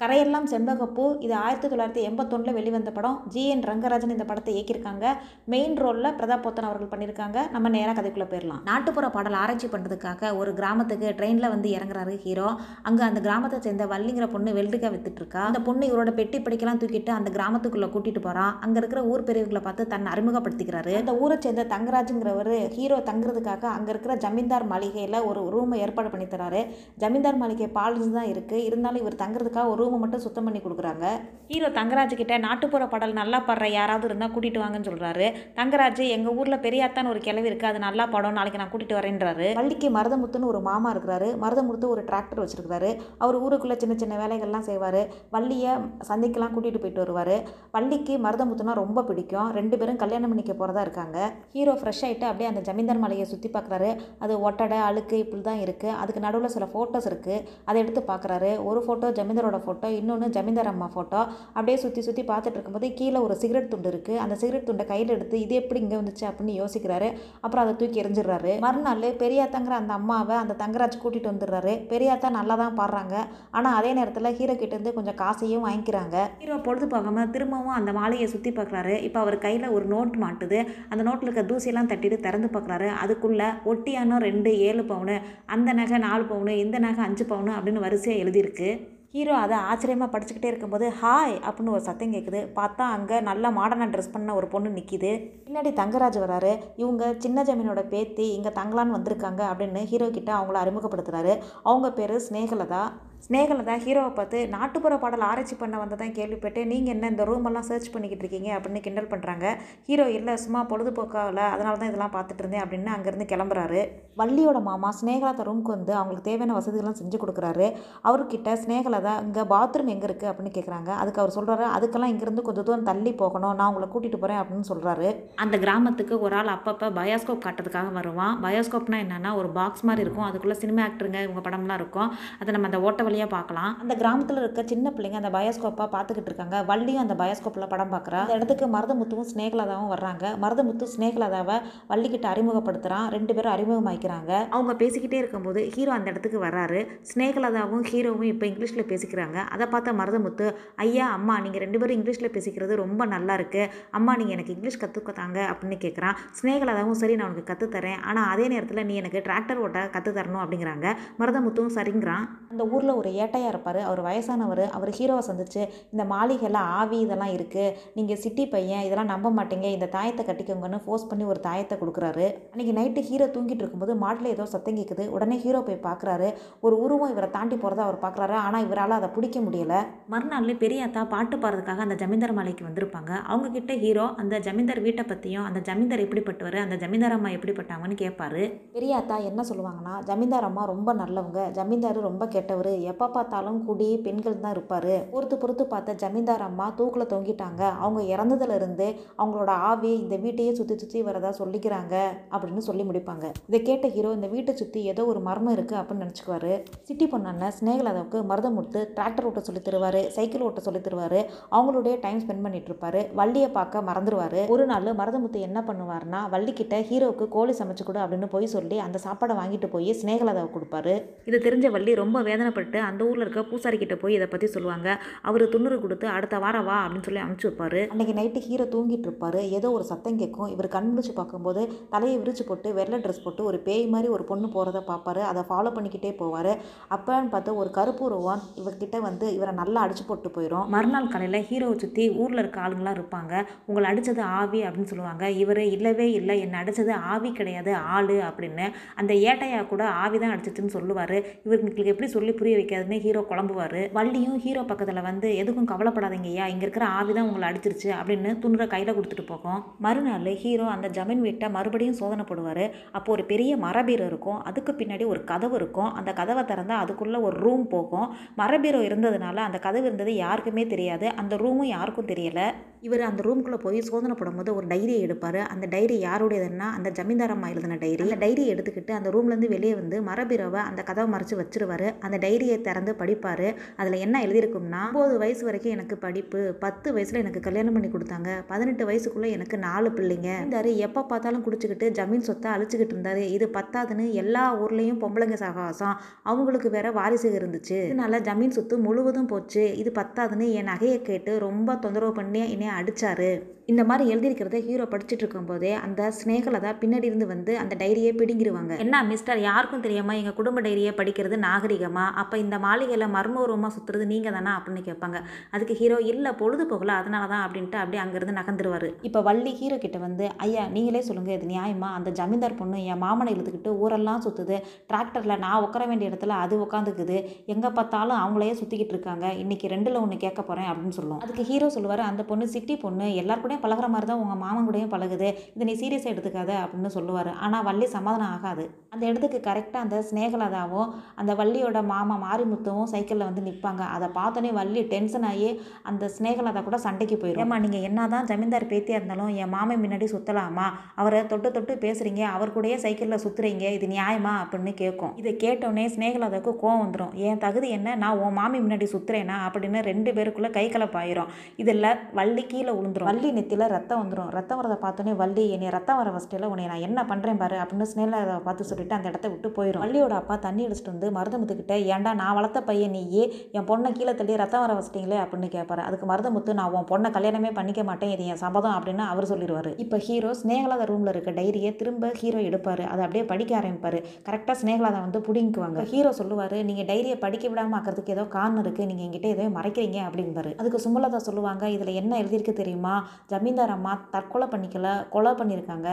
கரையெல்லாம் செண்பகப்பூ. இது ஆயிரத்தி தொள்ளாயிரத்தி எண்பத்தொன்னில் வெளிவந்த படம். ஜி. என். ரங்கராஜன் இந்த படத்தை இயக்கியிருக்காங்க. மெயின் ரோலில் பிரதாப் போத்தன் அவர்கள் பண்ணியிருக்காங்க. நம்ம நேராக கதைக்குள்ளே போயிடலாம் நாட்டுப்புற பாடல் ஆராய்ச்சி பண்ணுறதுக்காக ஒரு கிராமத்துக்கு ட்ரெயினில் வந்து இறங்குறாரு ஹீரோ. அங்கே அந்த கிராமத்தை சேர்ந்த வள்ளிங்கிற பொண்ணு வெல்டுக்கா வித்துட்ருக்கா அந்த பொண்ணு இவரோட பெட்டி படிக்கலாம் தூக்கிட்டு அந்த கிராமத்துக்குள்ளே கூட்டிகிட்டு போகிறான் அங்கே இருக்கிற ஊர் பெரியவர்களை பார்த்து தன்னை அறிமுகப்படுத்திக்கிறாரு. அந்த ஊரை சேர்ந்த தங்கராஜுங்கிறவர் ஹீரோ தங்குறதுக்காக அங்கே இருக்கிற ஜமீன்தார் மாளிகையில் ஒரு ரூமை ஏற்பாடு பண்ணித்தராரு ஜமீன்தார் மாளிகை பாலிஸ் தான் இருக்குது இருந்தாலும் இவர் தங்குறதுக்காக ஒரு ரூமை மட்டும் சுத்தம் பண்ணி கொடுக்குறாங்க. ஹீரோ தங்கராஜ் கிட்ட நாட்டுப்புற பாடல் நல்லா பாடுற யாராவது இருந்தால் கூட்டிட்டு வாங்கன்னு சொல்கிறாரு தங்கராஜ் எங்கள் ஊரில் பெரியாத்தான் ஒரு கிளவி இருக்குது அது நல்லா பாடும் நாளைக்கு நான் கூட்டிட்டு வரேன்றாரு. வள்ளிக்கு மருதமுத்துன்னு ஒரு மாமா இருக்கிறாரு. மருதமுத்து ஒரு டிராக்டர் வச்சிருக்காரு அவர் ஊருக்குள்ளே சின்ன சின்ன வேலைகள்லாம் செய்வார். வள்ளியை சந்தைக்கெல்லாம் கூட்டிகிட்டு போயிட்டு வருவார். வள்ளிக்கு மருதமுத்துனா ரொம்ப பிடிக்கும். ரெண்டு பேரும் கல்யாணம் பண்ணிக்க போகிறதா இருக்காங்க. ஹீரோ ஃப்ரெஷ் ஆகிட்டு அப்படியே அந்த ஜமீன்தார் மலையை சுற்றி பார்க்குறாரு அது ஒட்டடை அழுக்கு இப்படி தான் இருக்குது அதுக்கு நடுவில் சில ஃபோட்டோஸ் இருக்குது அதை எடுத்து பார்க்குறாரு ஒரு ஃபோட்டோ ஜமீன்தாரோட ஃபோட்டோ ஃபோட்டோ இன்னொன்று ஜமீன்தார் அம்மா ஃபோட்டோ அப்படியே சுற்றி சுற்றி பார்த்துட்டு இருக்கும்போது கீழே ஒரு சிகரெட் துண்டு இருக்குது அந்த சிகரெட் துண்டை கையில் எடுத்து இது எப்படி இங்கே வந்துச்சு? அப்படின்னு யோசிக்கிறாரு. அப்புறம் அதை தூக்கி எரிஞ்சிடுறாரு மறுநாள் பெரியாத்தாங்கிற அந்த அம்மாவை அந்த தங்கராஜ் கூட்டிகிட்டு வந்துடுறாரு. பெரியாத்தா நல்லா தான் பாடுறாங்க. ஆனால் அதே நேரத்தில் ஹீரோ கிட்டேருந்து கொஞ்சம் காசையும் வாங்கிக்கிறாங்க. ஹீரோ பொழுது போகாமல் திரும்பவும் அந்த மாலையை சுற்றி பார்க்குறாரு. இப்போ அவர் கையில் ஒரு நோட் மாட்டுது. அந்த நோட்டில் இருக்க தூசியெல்லாம் தட்டிட்டு திறந்து பார்க்குறாரு. அதுக்குள்ளே ஒட்டியானோ ரெண்டு ஏழு பவுனு அந்த நகை நாலு பவுனு இந்த நகை அஞ்சு பவுனு அப்படின்னு வரிசையாக எழுதியிருக்கு. ஹீரோ அதை ஆச்சரியமாக படிச்சுக்கிட்டே இருக்கும்போது ஹாய் அப்படின்னு ஒரு சத்தம் கேட்குது பார்த்தா அங்கே நல்ல மாடர்னாக ட்ரெஸ் பண்ண ஒரு பொண்ணு நிற்கிது பின்னாடி தங்கராஜ் வராரு. இவங்க சின்ன ஜமீனோட பேத்தி இங்கே தங்கலான்னு வந்திருக்காங்க அப்படின்னு ஹீரோ கிட்ட அவங்கள அறிமுகப்படுத்துகிறாரு அவங்க பேர் ஸ்னேகலதா. ஸ்னேகலதா ஹீரோவை பார்த்து நாட்டுப்புற பாடல் ஆராய்ச்சி பண்ண வந்ததான் கேள்விப்பட்டு நீங்கள் என்ன இந்த ரூமெல்லாம் சர்ச் பண்ணிக்கிட்டு இருக்கீங்க? அப்படின்னு கிண்டல் பண்ணுறாங்க ஹீரோ இல்லை சும்மா பொழுதுபோக்காவில் அதனால தான் இதெல்லாம் பார்த்துட்டு இருந்தேன் அப்படின்னு அங்கேருந்து கிளம்புறாரு. வள்ளியோட மாமா ஸ்னேகலதா ரூமுக்கு வந்து அவங்களுக்கு தேவையான வசதிகள்லாம் செஞ்சு கொடுக்குறாரு. அவர்கிட்ட ஸ்னேகலதா இங்கே பாத்ரூம் எங்கே இருக்குது அப்படின்னு கேட்குறாங்க அதுக்கு அவர் சொல்கிறாரு அதுக்கெல்லாம் இங்கேருந்து கொஞ்சம் தூரம் தள்ளி போகணும். நான் உங்களை கூட்டிகிட்டு போகிறேன் அப்படின்னு சொல்கிறாரு அந்த கிராமத்துக்கு ஒரு ஆள் அப்பப்போ பயோஸ்கோப் காட்டுறதுக்காக வருவான். பயோஸ்கோப்னா என்னென்னா ஒரு பாக்ஸ் மாதிரி இருக்கும். அதுக்குள்ளே சினிமா ஆக்டருங்க இவங்க படம்லாம் இருக்கும். அதை நம்ம அந்த ஓட்ட வழியாக பார்க்கலாம் அந்த கிராமத்தில் இருக்க சின்ன பிள்ளைங்க அந்த பயோஸ்கோப்பாக பார்த்துக்கிட்டு இருக்காங்க. வள்ளியும் அந்த பயோஸ்கோப்பில் படம் பார்க்குறா அந்த இடத்துக்கு மருதமுத்துவும் ஸ்னேகலதாவும் வர்றாங்க. மருதமுத்து ஸ்னேகலதாவை வள்ளிக்கிட்ட அறிமுகப்படுத்துகிறான் ரெண்டு பேரும் அறிமுகமாக்கிறாங்க அவங்க பேசிக்கிட்டே இருக்கும்போது ஹீரோ அந்த இடத்துக்கு வர்றாரு. ஸ்னேகலதாவும் ஹீரோவும் இப்போ இங்கிலீஷில் பேசிக்கிறாங்க. அதை பார்த்த மருதமுத்து ஐயா அம்மா நீங்கள் ரெண்டு பேரும் இங்கிலீஷில் பேசிக்கிறது ரொம்ப நல்லா இருக்கு. அம்மா நீங்கள் எனக்கு இங்கிலீஷ் கற்றுக்கத்தாங்க அப்படின்னு கேட்குறான் ஸ்னேகலதாவும் சரி நான் உனக்கு கற்றுத்தரேன் ஆனால் அதே நேரத்தில் நீ எனக்கு டிராக்டர் ஓட்ட கற்றுத்தரணும் அப்படிங்கிறாங்க. மருதமுத்துவும் சரிங்கிறான். அந்த ஊரில் ஒரு ஏட்டையாக இருப்பார். அவர் வயசானவர். அவர் ஹீரோவை சந்திச்சு இந்த மாளிகைலாம் ஆவி இதெல்லாம் இருக்குது நீங்கள் சிட்டி பையன் இதெல்லாம் நம்ப மாட்டீங்க. இந்த தாயத்தை கட்டிக்கோங்கன்னு ஃபோர்ஸ் பண்ணி ஒரு தாயத்தை கொடுக்குறாரு. அன்றைக்கி நைட்டு ஹீரோ தூங்கிட்டு இருக்கும்போது மாட்டில் ஏதோ சத்தம் கேட்குது உடனே ஹீரோ போய் பார்க்குறாரு ஒரு உருவம் இவரை தாண்டி போகிறத அவர் பார்க்குறாரு ஆனால் இவரால் அதை பிடிக்க முடியல. மறுநாள் பெரியாத்தா பாட்டு பாடுறதுக்காக அந்த ஜமீன்தார் மாலைக்கு வந்திருப்பாங்க. அவங்கக்கிட்ட ஹீரோ அந்த ஜமீன்தார் வீட்டை பற்றியும் அந்த ஜமீன்தார் எப்படிப்பட்டவர் அந்த ஜமீன்தார் அம்மா எப்படிப்பட்டாங்கன்னு கேட்பாரு பெரியாத்தா என்ன சொல்லுவாங்கன்னா ஜமீன்தார் அம்மா ரொம்ப நல்லவங்க. ஜமீன்தார் ரொம்ப கெட்டவர். எப்போ பார்த்தாலும் குடி பெண்கள் தான் இருப்பார். பொறுத்து பொறுத்து பார்த்த ஜமீன்தார் அம்மா தூக்கில் தொங்கிட்டாங்க. அவங்க இறந்ததுல இருந்து அவங்களோட ஆவி இந்த வீட்டையே சுற்றி சுற்றி வரதா சொல்லிக்கிறாங்க அப்படின்னு சொல்லி முடிப்பாங்க. இதை கேட்ட ஹீரோ இந்த வீட்டை சுற்றி ஏதோ ஒரு மர்மம் இருக்குது அப்படின்னு நினச்சிக்குவாரு. சிட்டி பொண்ணான ஸ்நேகலாதாவுக்கு மருதம் கொடுத்து டிராக்டர் ஓட்ட சொல்லி தருவார் சைக்கிள் ஓட்ட சொல்லி தருவார். அவங்களுடைய டைம் ஸ்பெண்ட் பண்ணிட்டு இருப்பாரு. வள்ளியை பார்க்க மறந்துடுவார் ஒரு நாள் மருதமுத்து என்ன பண்ணுவார்னா வள்ளிக்கிட்ட ஹீரோவுக்கு கோழி சமைச்சு கொடு அப்படின்னு போய் சொல்லி அந்த சாப்பாடை வாங்கிட்டு போய் ஸ்னேகலாதாவை கொடுப்பாரு. இது தெரிஞ்ச வள்ளி ரொம்ப வேதனைப்பட்டு அந்த ஊரில் இருக்க பூசாரி கிட்ட போய் இதை பற்றி சொல்லுவாங்க. அவர் துண்ணூறு கொடுத்து அடுத்த வாரம் வா அப்படின்னு சொல்லி அனுப்பிச்சு வைப்பாரு. அன்னைக்கு நைட்டு ஹீரோ தூங்கிட்டு இருப்பாரு. ஏதோ ஒரு சத்தம் கேட்கும். இவர் கண் முடிச்சு பார்க்கும்போது தலையை விரிச்சு போட்டு வெள்ளை ட்ரெஸ் போட்டு ஒரு பேய் மாதிரி ஒரு பொண்ணு போகிறத பார்ப்பாரு. அதை ஃபாலோ பண்ணிக்கிட்டே போவார். அப்போன்னு பார்த்து ஒரு கருப்பு உருவம் இவர்கிட்ட வந்து இவரை நல்லா அடிச்சு போட்டு போயிடும் மறுநாள் காலையில் ஹீரோவை சுற்றி ஊரில் இருக்க ஆளுங்களாம் இருப்பாங்க. உங்களை அடித்தது ஆவி அப்படின்னு சொல்லுவாங்க. இவர் இல்லவே இல்லை. என்னை அடித்தது ஆவி கிடையாது. ஆளு அப்படின்னு அந்த ஏட்டையா கூட ஆவி தான் அடிச்சிச்சுன்னு சொல்லுவார். இவருக்கு எப்படி சொல்லி புரிய வைக்காதுன்னு ஹீரோ குழம்புவார். வள்ளியும் ஹீரோ பக்கத்தில் வந்து எதுக்கும் கவலைப்படாதீங்க ஐயா இங்கே இருக்கிற ஆவி தான் உங்களை அடிச்சிருச்சு அப்படின்னு துணுற கையில் கொடுத்துட்டு போகும். மறுநாள் ஹீரோ அந்த ஜமீன் வீட்டை மறுபடியும் சோதனை போடுவார். அப்போ ஒரு பெரிய மரபீரோ இருக்கும். அதுக்கு பின்னாடி ஒரு கதவு இருக்கும். அந்த கதவை திறந்தால் அதுக்குள்ளே ஒரு ரூம் போகும். மரபீரோ இருந்ததுனால அந்த கதவு இருந்தது யாருக்குமே தெரியாது. அந்த ரூமும் யாருக்கும் தெரியலை. இவர் அந்த ரூம்குள்ளே போய் சோதனை போடும்போது ஒரு டைரியை எடுப்பார். அந்த டைரி யாருடையதுன்னா அந்த ஜமீன்தார் அம்மா எழுதின டைரி அந்த டைரியை எடுத்துக்கிட்டு அந்த ரூம்லேருந்து வெளியே வந்து மரபீரோவை அந்த கதவை மறைச்சு வச்சிருவார். அந்த டைரியை திறந்து படிப்பார். அதில் என்ன எழுதியிருக்கும்னா ஒம்பது வயசு வரைக்கும் எனக்கு படிப்பு பத்து வயசில் எனக்கு கல்யாணம் பண்ணி கொடுத்தாங்க. பதினெட்டு வயசுக்குள்ளே எனக்கு நாலு பிள்ளைங்க. இருந்தாரு எப்போ பார்த்தாலும் குடிச்சிக்கிட்டு ஜமீன் சொத்தை அழிச்சிக்கிட்டு இருந்தாரு. இது பத்தாதுன்னு எல்லா ஊர்லேயும் பொம்பளைங்க சகவாசம் அவங்களுக்கு வேற வாரிசு இருந்துச்சு. இதனால ஜமீன் சொத்து முழுவதும் போச்சு. இது பத்தாதுன்னு என் நகையை கேட்டு ரொம்ப தொந்தரவு பண்ணி என்னை அடிச்சாரு. இந்த மாதிரி எழுதியிருக்கிறத ஹீரோ படிச்சுட்டு இருக்கும்போதே அந்த ஸ்னேகலதா பின்னாடி இருந்து வந்து அந்த டைரியை பிடுங்கிடுவாங்க என்ன மிஸ்டர் யாருக்கும் தெரியாமல் எங்கள் குடும்ப டைரியை படிக்கிறது நாகரிகமாக அப்போ இந்த மாளிகையில் மர்மபூர்வமாக சுற்றுறது நீங்கள் தானா அப்படின்னு கேட்பாங்க. அதுக்கு ஹீரோ இல்லை பொழுது போகல அதனால தான் அப்படின்ட்டு அப்படியே அங்கேருந்து நகர்ந்துருவார். இப்போ வள்ளி ஹீரோ கிட்ட வந்து ஐயா நீங்களே சொல்லுங்கள் இது நியாயமாக அந்த ஜமீன்தார் பொண்ணு என் மாமனை இழுத்துக்கிட்டு ஊரெல்லாம் சுற்றுது டிராக்டரில் நான் உட்கார வேண்டிய இடத்துல அது உட்காந்துக்குது. எங்கே பார்த்தாலும் அவங்களையே சுற்றிக்கிட்டு இருக்காங்க. இன்றைக்கி ரெண்டில் ஒன்று கேட்க போகிறேன் அப்படின்னு சொல்லுவோம் அதுக்கு ஹீரோ சொல்லுவார் அந்த பொண்ணு சிட்டி பொண்ணு. எல்லாருக்கூட கூடயும் பழகுற மாதிரி தான் உங்கள் மாமன் கூடயும் பழகுது. இதை நீ சீரியஸாக எடுத்துக்காத அப்படின்னு சொல்லுவார். ஆனால் வள்ளி சமாதானம் ஆகாது. அந்த இடத்துக்கு கரெக்டாக அந்த ஸ்னேகலதாவும் அந்த வள்ளியோட மாமா மாரிமுத்துவும் சைக்கிளில் வந்து நிற்பாங்க அதை பார்த்தோன்னே வள்ளி டென்ஷன் ஆகி அந்த ஸ்னேகலதா கூட சண்டைக்கு போயிடும் ஏமா நீங்கள் என்ன தான் ஜமீன்தார் பேத்தியாக இருந்தாலும் என் மாமன் முன்னாடி சுற்றலாமா அவரை தொட்டு தொட்டு பேசுகிறீங்க அவர் கூடயே சைக்கிளில் சுற்றுறீங்க இது நியாயமா? அப்படின்னு கேட்கும். இதை கேட்டோடனே ஸ்னேகலதாவுக்கு கோவம் வந்துடும் என் தகுதி என்ன? நான் உன் மாமி முன்னாடி சுற்றுறேனா அப்படின்னு ரெண்டு பேருக்குள்ளே கை கலப்பாயிரும். இதில் வள்ளி கீழே விழுந்துரும். வள்ளி நெத்தியில் ரத்தம் வந்துடும் ரத்தம் வரதை பார்த்தோன்னே வள்ளி என்னை ரத்தம் வர ஃபஸ்ட்டில் உன்னை நான் என்ன பண்ணுறேன் பாரு அப்படின்னு ஸ்னேகலதாவை பார்த்து சொல்லிட்டு அந்த இடத்த விட்டு போயிடும் வள்ளியோட அப்பா தண்ணி அடிச்சிட்டு வந்து மருதமுத்துக்கிட்ட ஏன்டா நான் வளர்த்த பையன் நீயே என் பொண்ணை கீழே தள்ளி ரத்தம் வர வச்சிட்டீங்களே அப்படின்னு கேட்பாரு அதுக்கு மருதமுத்து நான் உன் பொண்ணை கல்யாணமே பண்ணிக்க மாட்டேன் இது என் சபதம் அப்படின்னு அவர் சொல்லிடுவார் இப்போ ஹீரோ ஸ்னேகலாத ரூமில் இருக்க டைரியை திரும்ப ஹீரோ எடுப்பார். அதை அப்படியே படிக்க ஆரம்பிப்பார். கரெக்டாக ஸ்னேகலாதை வந்து பிடிங்குவாங்க ஹீரோ சொல்லுவார் நீங்கள் டைரியை படிக்க விடாமல் ஆக்கிறதுக்கு ஏதோ காரணம் இருக்குது நீங்கள் என்கிட்ட ஏதோ மறைக்கிறீங்க அப்படின்பாரு அதுக்கு சுமலதா சொல்லுவாங்க இதில் என்ன எழுதியிருக்கு தெரியுமா? ஜமீன்தார் அம்மா தற்கொலை பண்ணிக்கல கொலை பண்ணியிருக்காங்க.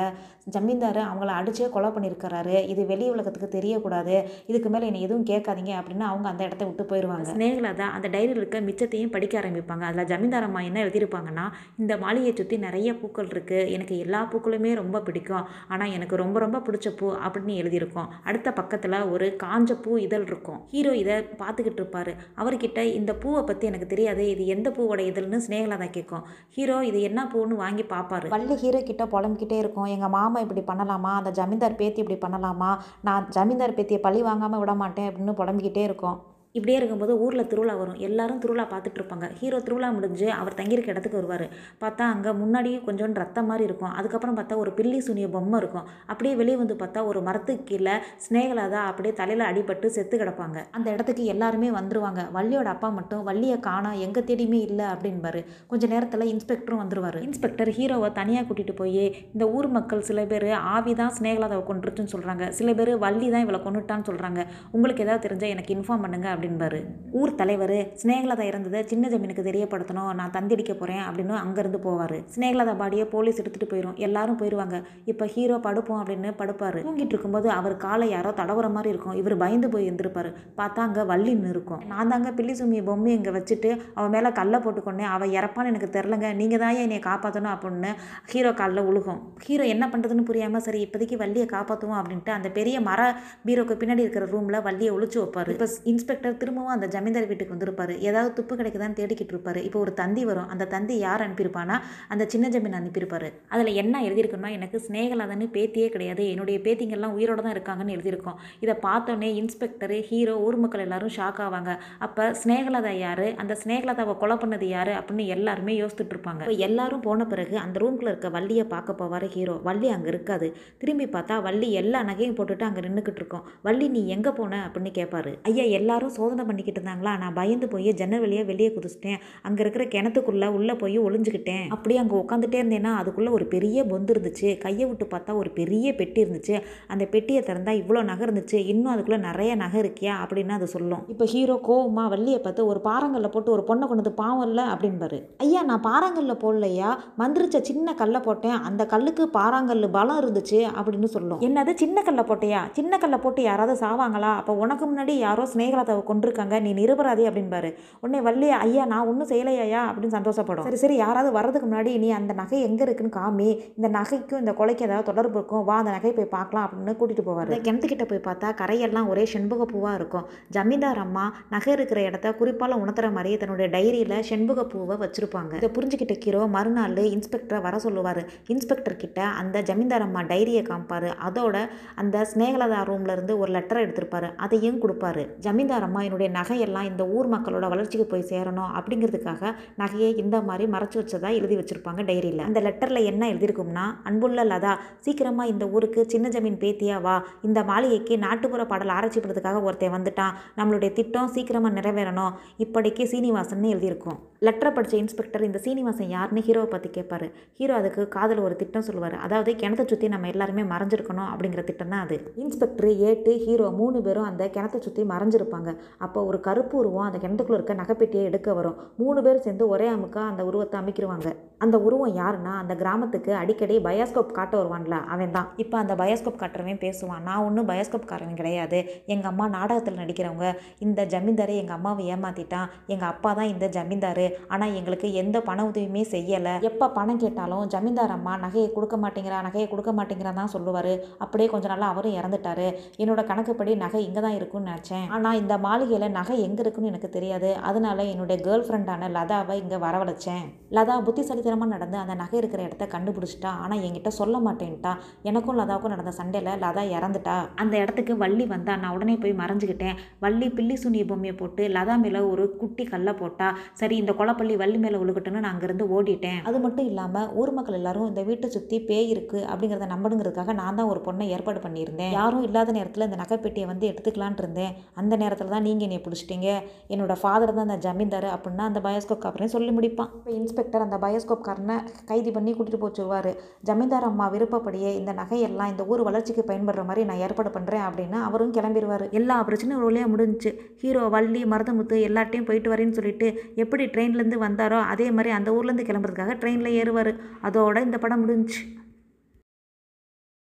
ஜமீன்தார் அவங்கள அடிச்சே கொலை பண்ணியிருக்கிறாரு. இது வெளி உலகத்துக்கு தெரியக்கூடாது. இதுக்கு மேலே என்னை எதுவும் கேட்காதீங்க அப்படின்னு அவங்க அந்த இடத்த விட்டு போயிடுவாங்க. ஸ்னேகலதா அந்த டைரியில் இருக்க மிச்சத்தையும் படிக்க ஆரம்பிப்பாங்க. அதில் ஜமீன்தார் அம்மா என்ன எழுதியிருப்பாங்கன்னா இந்த மாளிகையை சுற்றி நிறைய பூக்கள் இருக்குது எனக்கு எல்லா பூக்களுமே ரொம்ப பிடிக்கும். ஆனால் எனக்கு ரொம்ப ரொம்ப பிடிச்ச பூ அப்படின்னு எழுதியிருக்கோம். அடுத்த பக்கத்தில் ஒரு காஞ்ச பூ இதழ் இருக்கும். ஹீரோ இதை பார்த்துக்கிட்டு இருப்பார். அவர்கிட்ட இந்த பூவை பற்றி எனக்கு தெரியாது. இது எந்த பூவோட இதழ்னு ஸ்னேகலதா கேட்கும். ஹீரோ இது என்ன பூன்னு வாங்கி பார்ப்பாரு வள்ளி ஹீரோ கிட்ட புலம்பிக்கிட்டே இருக்கும். எங்கள் மாமா இப்படி பண்ணலாமா? அந்த ஜமீன்தார் பேத்தி இப்படி பண்ணலாமா? நான் ஜமீன்தார் பேத்தியை பழி வாங்காமல் விட மாட்டேன் அப்படின்னு புலம்பிக்கிட்டே இருக்கும். இப்படியே இருக்கும்போது ஊரில் திருவிழா வரும். எல்லாரும் திருவிழா பார்த்துட்டு இருப்பாங்க. ஹீரோ திருவிழா முடிஞ்சு அவர் தங்கியிருக்க இடத்துக்கு வருவார். பார்த்தா அங்கே முன்னாடியே கொஞ்சோண்டு ரத்தம் மாதிரி இருக்கும். அதுக்கப்புறம் பார்த்தா ஒரு பில்லி சுனிய பொம்மை இருக்கும். அப்படியே வெளியே வந்து பார்த்தா ஒரு மரத்துக்கு கீழே ஸ்னேகலாதா அப்படியே தலையில் அடிபட்டு செத்து கிடப்பாங்க. அந்த இடத்துக்கு எல்லாருமே வந்துருவாங்க. வள்ளியோட அப்பா மட்டும் வள்ளியை காணா எங்கே தேடியுமே இல்லை அப்படின்பாரு. கொஞ்ச நேரத்தில் இன்ஸ்பெக்டரும் வந்துருவார். இன்ஸ்பெக்டர் ஹீரோவை தனியாக கூட்டிகிட்டு போய் இந்த ஊர் மக்கள் சில பேர் ஆவி தான் ஸ்னேகலாதாவை கொண்டுருச்சுன்னு சொல்கிறாங்க சில பேர் வள்ளி தான் இவளை கொண்டுட்டான்னு சொல்கிறாங்க உங்களுக்கு ஏதாவது தெரிஞ்சால் எனக்கு இன்ஃபார்ம் பண்ணுங்க அப்படின்பாரு ஊர் தலைவர் ஸ்னேகலதா இறந்ததை சின்ன ஜமீனுக்கு தெரியப்படுத்தணும் நான் தந்திடிக்க போகிறேன் அப்படின்னு அங்கேருந்து போவார். ஸ்னேகலதா பாடியை போலீஸ் எடுத்துகிட்டு போயிடும் எல்லாரும் போயிடுவாங்க இப்போ ஹீரோ படுப்போம் அப்படின்னு படுப்பார். தூங்கிட்டு இருக்கும்போது அவர் காலை யாரோ தடவுற மாதிரி இருக்கும். இவர் பயந்து போய் எழுந்திருப்பாரு பார்த்தா அங்கே வள்ளின்னு இருக்கும். நான் தாங்க பில்லி சுமிய பொம்மை இங்கே வச்சுட்டு அவன் மேலே கல்லை போட்டுக்கொண்டேன். அவள் இறப்பான்னு எனக்கு தெரிலங்க நீங்கள் தான் என்னை காப்பாற்றணும் அப்படின்னு ஹீரோ காலில் உழுகும். ஹீரோ என்ன பண்ணுறதுன்னு புரியாமல் சரி இப்போதைக்கு வள்ளியை காப்பாற்றுவோம் அப்படின்ட்டு அந்த பெரிய மர பீரோக்கு பின்னாடி இருக்கிற ரூமில் வள்ளியை ஒழிச்சு வைப்பார். இப்போ இன்ஸ்பெக்டர் திரும்பவும் அந்த ஜமீன்தார் வீட்டுக்கு வந்திருப்பாரு. ஏதாவது துப்பு கிடைக்குதான்னு தேடிக்கிட்டு இருப்பாரு. இப்போ ஒரு தந்தி வரும். அந்த தந்தி யார் அனுப்பியிருப்பானா அந்த சின்ன ஜமீன் அனுப்பியிருப்பாரு. அதில் என்ன எழுதியிருக்குன்னா எனக்கு ஸ்னேகலாதன்னு பேத்தியே கிடையாது. என்னுடைய பேத்திங்கெல்லாம் உயிரோட தான் இருக்காங்கன்னு எழுதியிருக்கோம். இதை பார்த்தோன்னே இன்ஸ்பெக்டர் ஹீரோ ஊர் மக்கள் எல்லாரும் ஷாக் ஆவாங்க. அப்போ ஸ்னேகலதா யார்? அந்த ஸ்னேகலதாவை கொலை பண்ணது யார்? அப்படின்னு எல்லாருமே யோசிச்சுட்டு இருப்பாங்க. எல்லாரும் போன பிறகு அந்த ரூம்குள்ள இருக்க வள்ளியை பார்க்க போவார் ஹீரோ வள்ளி அங்கே இருக்காது. திரும்பி பார்த்தா வள்ளி எல்லா நகையும் போட்டுட்டு அங்கே நின்றுக்கிட்டு இருக்கோம். வள்ளி நீ எங்கே போன? அப்படின்னு கேட்பாரு ஐயா எல்லாரும் சோதனை பண்ணிக்கிட்டு இருந்தாங்களா? நான் பயந்து போய் ஜன்னல் வழியாக வெளியே குதிச்சிட்டேன். அங்கே இருக்கிற கிணத்துக்குள்ளே உள்ளே போய் ஒளிஞ்சுக்கிட்டேன். அப்படியே அங்கே உட்காந்துட்டே இருந்தேன்னா அதுக்குள்ளே ஒரு பெரிய பொந்து இருந்துச்சு. கையை விட்டு பார்த்தா ஒரு பெரிய பெட்டி இருந்துச்சு. அந்த பெட்டியை திறந்தால் இவ்வளோ நகை இருந்துச்சு. இன்னும் அதுக்குள்ளே நிறைய நகை இருக்கியா? அப்படின்னு அது சொல்லும். இப்போ ஹீரோ கோவமாக வள்ளியை பார்த்து ஒரு பாறாங்கல்ல போட்டு ஒரு பொண்ணை கொண்டு வந்து பாவம் இல்லை? அப்படின்பாரு. ஐயா நான் பாறாங்கல்ல போடலையா? மந்திரிச்ச சின்ன கல்லை போட்டேன். அந்த கல்லுக்கு பாறாங்கல்லு பலம் இருந்துச்சு. அப்படின்னு சொல்லும். என்னது? சின்ன கல்லை போட்டியா? சின்ன கல்லை போட்டு யாராவது சாவாங்களா? அப்போ உனக்கு முன்னாடி யாரோ ஸ்னேகலத்தை கொண்டிருக்காங்க. நீ நிரபராதி அப்படின்பாரு உடனே வள்ளி ஐயா நான் ஒன்றும் செய்யலையா அப்படின்னு சந்தோஷப்படும். சரி சரி யாராவது வர்றதுக்கு முன்னாடி நீ அந்த நகை எங்கே இருக்குன்னு காமி. இந்த நகைக்கும் இந்த கொலைக்கு ஏதாவது தொடர்பு இருக்கும். வா அந்த நகை போய் பார்க்கலாம் அப்படின்னு கூட்டிகிட்டு போவார். கிணத்துக்கிட்ட போய் பார்த்தா கரையெல்லாம் ஒரே செண்பக பூவாக இருக்கும். ஜமீன்தார் அம்மா நகை இருக்கிற இடத்த குறிப்பால் உணர்த்துற மாதிரி தன்னுடைய டைரியில் செண்பக பூவை வச்சிருப்பாங்க. இதை புரிஞ்சுக்கிட்ட கீரோ மறுநாள் இன்ஸ்பெக்டரை வர சொல்லுவார். இன்ஸ்பெக்டர் கிட்ட அந்த ஜமீன்தார் அம்மா டைரியை காமிப்பார். அதோட அந்த ஸ்னேகலதா ரூம்ல இருந்து ஒரு லெட்டர் எடுத்திருப்பாரு. அதையும் கொடுப்பாரு. ஜமீன்தார் அம்மா நம்ம என்னுடைய நகையெல்லாம் இந்த ஊர் மக்களோட வளர்ச்சிக்கு போய் சேரணும் அப்படிங்கிறதுக்காக நகையை இந்த மாதிரி மறைச்சி வச்சதா எழுதி வச்சுருப்பாங்க டைரியில். அந்த லெட்டரில் என்ன எழுதியிருக்கும்னா அன்புள்ள லதா சீக்கிரமாக இந்த ஊருக்கு சின்ன ஜமீன் பேத்தியா வா. இந்த மாளிகைக்கு நாட்டுப்புற பாடல் ஆராய்ச்சி பண்ணுறதுக்காக ஒருத்தன் வந்துட்டான். நம்மளுடைய திட்டம் சீக்கிரமாக நிறைவேறணும். இப்படிக்கு சீனிவாசன் எழுதியிருக்கும். லெட்டரை படித்த இன்ஸ்பெக்டர் இந்த சீனிவாசன் யாருன்னு ஹீரோவை பற்றி கேட்பார் ஹீரோ அதுக்கு காதல் ஒரு திட்டம் சொல்லுவார். அதாவது கிணத்தை சுற்றி நம்ம எல்லாருமே மறைஞ்சிருக்கணும் அப்படிங்கிற திட்டம் தான் அது. இன்ஸ்பெக்டர் ஏட்டு ஹீரோ மூணு பேரும் அந்த கிணத்தை சுற்றி மறைஞ்சிருப்பாங்க. அப்போ ஒரு கருப்பு உருவம் அந்த கிணத்துக்குள்ளே இருக்க நகைப்பெட்டியை எடுக்க வரும். மூணு பேர் சேர்ந்து ஒரே அமுக்கா அந்த உருவத்தை அமைக்கிடுவாங்க அந்த உருவம் யாருன்னா அந்த கிராமத்துக்கு அடிக்கடி பயோஸ்கோப் காட்ட வருவான்ல அவன் தான் இப்போ அந்த பயோஸ்கோப் காட்டுறவன் பேசுவான் நான் ஒன்றும் பயோஸ்கோப் காரவன் கிடையாது. எங்கள் அம்மா நாடகத்தில் நடிக்கிறவங்க. இந்த ஜமீன்தாரை எங்கள் அம்மாவை ஏமாற்றிட்டான் எங்கள் அப்பா தான் இந்த ஜமீன்தார். ஆனால் எங்களுக்கு எந்த பண உதவியுமே செய்யலை. எப்போ பணம் கேட்டாலும் ஜமீன்தார் அம்மா நகையை கொடுக்க மாட்டேங்கிறா நகையை கொடுக்க மாட்டேங்கிறா தான் சொல்லுவார். அப்படியே கொஞ்ச நாள் அவரும் இறந்துட்டாரு. என்னோட கணக்குப்படி நகை இங்கே தான் இருக்கும்னு நினச்சேன். ஆனால் இந்த மாளிகையில் நகை எங்கே இருக்குன்னு எனக்கு தெரியாது. அதனால என்னுடைய கேர்ள் ஃப்ரெண்டான லதாவை இங்கே வரவழைச்சேன். லதா புத்திசாலித்தனமாக நடந்து அந்த நகை இருக்கிற இடத்த கண்டுபிடிச்சிட்டா. ஆனால் என்கிட்ட சொல்ல மாட்டேன்ட்டா. எனக்கும் லதாவுக்கும் நடந்த சண்டையில் லதா இறந்துட்டா. அந்த இடத்துக்கு வள்ளி வந்தா நான் உடனே போய் மறைஞ்சிக்கிட்டேன். வள்ளி பில்லி சுனிய பொம்மையை போட்டு லதா மேலே ஒரு குட்டி கல்லை போட்டா சரி இந்த கொலப்பள்ளி வள்ளி மேலே உழுகட்டுன்னு நான் அங்கேருந்து ஓடிட்டேன். அது மட்டும் இல்லாமல் ஊர் மக்கள் எல்லாரும் இந்த வீட்டை சுற்றி பேய் இருக்கு அப்படிங்கிறத நம்பணுங்கிறதுக்காக நான் தான் ஒரு பொண்ணை ஏற்பாடு பண்ணியிருந்தேன். யாரும் இல்லாத நேரத்தில் இந்த நகைப்பெட்டியை வந்து எடுத்துக்கலான் இருந்தேன். அந்த நேரத்தில் தான் நீங்கள் என்னை பிடிச்சிட்டீங்க. என்னோடய ஃபாதர் தான் அந்த ஜமீன்தார் அப்படின்னா அந்த பயோஸ்கோப் காரனே சொல்லி முடிப்பான். இப்போ இன்ஸ்பெக்டர் அந்த பயோஸ்கோப் காரனை கைது பண்ணி கூட்டிகிட்டு போச்சுருவார் ஜமீன்தார் அம்மா விருப்பப்படியே இந்த நகையெல்லாம் இந்த ஊர் வளர்ச்சிக்கு பயன்படுற மாதிரி நான் ஏற்பாடு பண்ணுறேன் அப்படின்னா அவரும் கிளம்பிடுவார் எல்லா பிரச்சனையும் ஒரு வழியாக முடிஞ்சுச்சு. ஹீரோ வள்ளி மருதமுத்து எல்லாட்டையும் போயிட்டு வரேன்னு சொல்லிட்டு எப்படி ட்ரெயின்லேருந்து வந்தாரோ அதே மாதிரி அந்த ஊர்லேருந்து கிளம்புறதுக்காக ட்ரெயினில் ஏறுவார். அதோட இந்த படம் முடிஞ்சுச்சு.